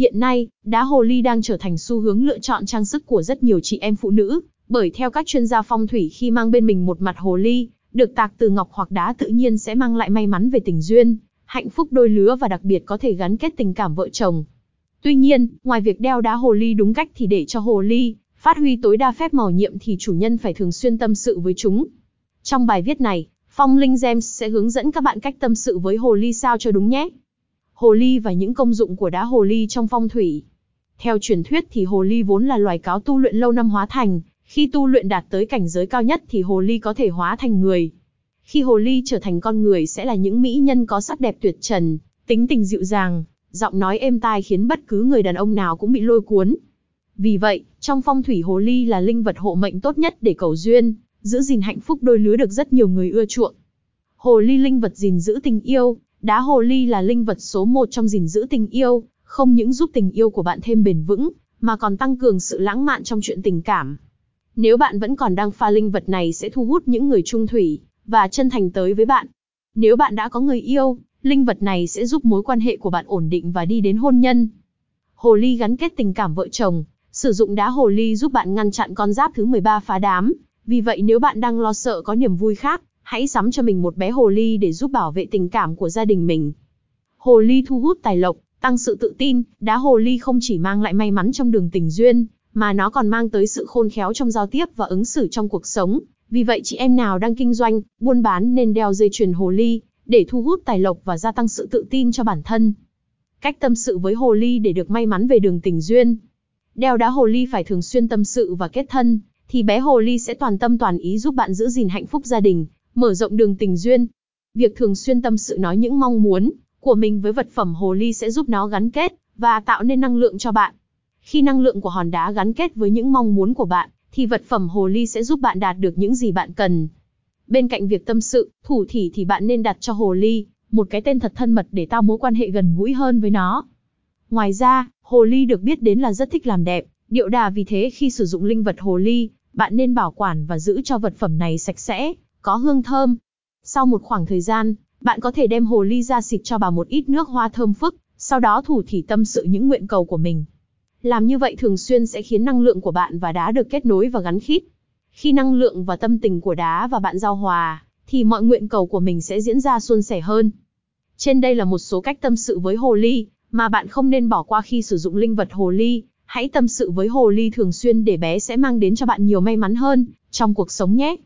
Hiện nay, đá hồ ly đang trở thành xu hướng lựa chọn trang sức của rất nhiều chị em phụ nữ, bởi theo các chuyên gia phong thủy khi mang bên mình một mặt hồ ly, được tạc từ ngọc hoặc đá tự nhiên sẽ mang lại may mắn về tình duyên, hạnh phúc đôi lứa và đặc biệt có thể gắn kết tình cảm vợ chồng. Tuy nhiên, ngoài việc đeo đá hồ ly đúng cách thì để cho hồ ly phát huy tối đa phép màu nhiệm thì chủ nhân phải thường xuyên tâm sự với chúng. Trong bài viết này, Phong Linh Gems sẽ hướng dẫn các bạn cách tâm sự với hồ ly sao cho đúng nhé. Hồ ly và những công dụng của đá hồ ly trong phong thủy. Theo truyền thuyết thì hồ ly vốn là loài cáo tu luyện lâu năm hóa thành, khi tu luyện đạt tới cảnh giới cao nhất thì hồ ly có thể hóa thành người. Khi hồ ly trở thành con người sẽ là những mỹ nhân có sắc đẹp tuyệt trần, tính tình dịu dàng, giọng nói êm tai khiến bất cứ người đàn ông nào cũng bị lôi cuốn. Vì vậy, trong phong thủy hồ ly là linh vật hộ mệnh tốt nhất để cầu duyên, giữ gìn hạnh phúc đôi lứa được rất nhiều người ưa chuộng. Hồ ly linh vật gìn giữ tình yêu, đá hồ ly là linh vật số một trong gìn giữ tình yêu, không những giúp tình yêu của bạn thêm bền vững, mà còn tăng cường sự lãng mạn trong chuyện tình cảm. Nếu bạn vẫn còn đang pha linh vật này sẽ thu hút những người trung thủy và chân thành tới với bạn. Nếu bạn đã có người yêu, linh vật này sẽ giúp mối quan hệ của bạn ổn định và đi đến hôn nhân. Hồ ly gắn kết tình cảm vợ chồng, sử dụng đá hồ ly giúp bạn ngăn chặn con giáp thứ 13 phá đám. Vì vậy nếu bạn đang lo sợ có niềm vui khác, hãy sắm cho mình một bé hồ ly để giúp bảo vệ tình cảm của gia đình mình. Hồ ly thu hút tài lộc, tăng sự tự tin, đá hồ ly không chỉ mang lại may mắn trong đường tình duyên, mà nó còn mang tới sự khôn khéo trong giao tiếp và ứng xử trong cuộc sống. Vì vậy chị em nào đang kinh doanh, buôn bán nên đeo dây chuyền hồ ly, để thu hút tài lộc và gia tăng sự tự tin cho bản thân. Cách tâm sự với hồ ly để được may mắn về đường tình duyên. Đeo đá hồ ly phải thường xuyên tâm sự và kết thân, thì bé hồ ly sẽ toàn tâm toàn ý giúp bạn giữ gìn hạnh phúc gia đình, mở rộng đường tình duyên. Việc thường xuyên tâm sự nói những mong muốn của mình với vật phẩm hồ ly sẽ giúp nó gắn kết và tạo nên năng lượng cho bạn. Khi năng lượng của hòn đá gắn kết với những mong muốn của bạn, thì vật phẩm hồ ly sẽ giúp bạn đạt được những gì bạn cần. Bên cạnh việc tâm sự, thủ thỉ thì bạn nên đặt cho hồ ly một cái tên thật thân mật để tạo mối quan hệ gần gũi hơn với nó. Ngoài ra, hồ ly được biết đến là rất thích làm đẹp, điệu đà vì thế khi sử dụng linh vật hồ ly, bạn nên bảo quản và giữ cho vật phẩm này sạch sẽ, có hương thơm. Sau một khoảng thời gian, bạn có thể đem hồ ly ra xịt cho bà một ít nước hoa thơm phức, sau đó thủ thỉ tâm sự những nguyện cầu của mình. Làm như vậy thường xuyên sẽ khiến năng lượng của bạn và đá được kết nối và gắn khít. Khi năng lượng và tâm tình của đá và bạn giao hòa, thì mọi nguyện cầu của mình sẽ diễn ra suôn sẻ hơn. Trên đây là một số cách tâm sự với hồ ly, mà bạn không nên bỏ qua khi sử dụng linh vật hồ ly. Hãy tâm sự với hồ ly thường xuyên để bé sẽ mang đến cho bạn nhiều may mắn hơn trong cuộc sống nhé.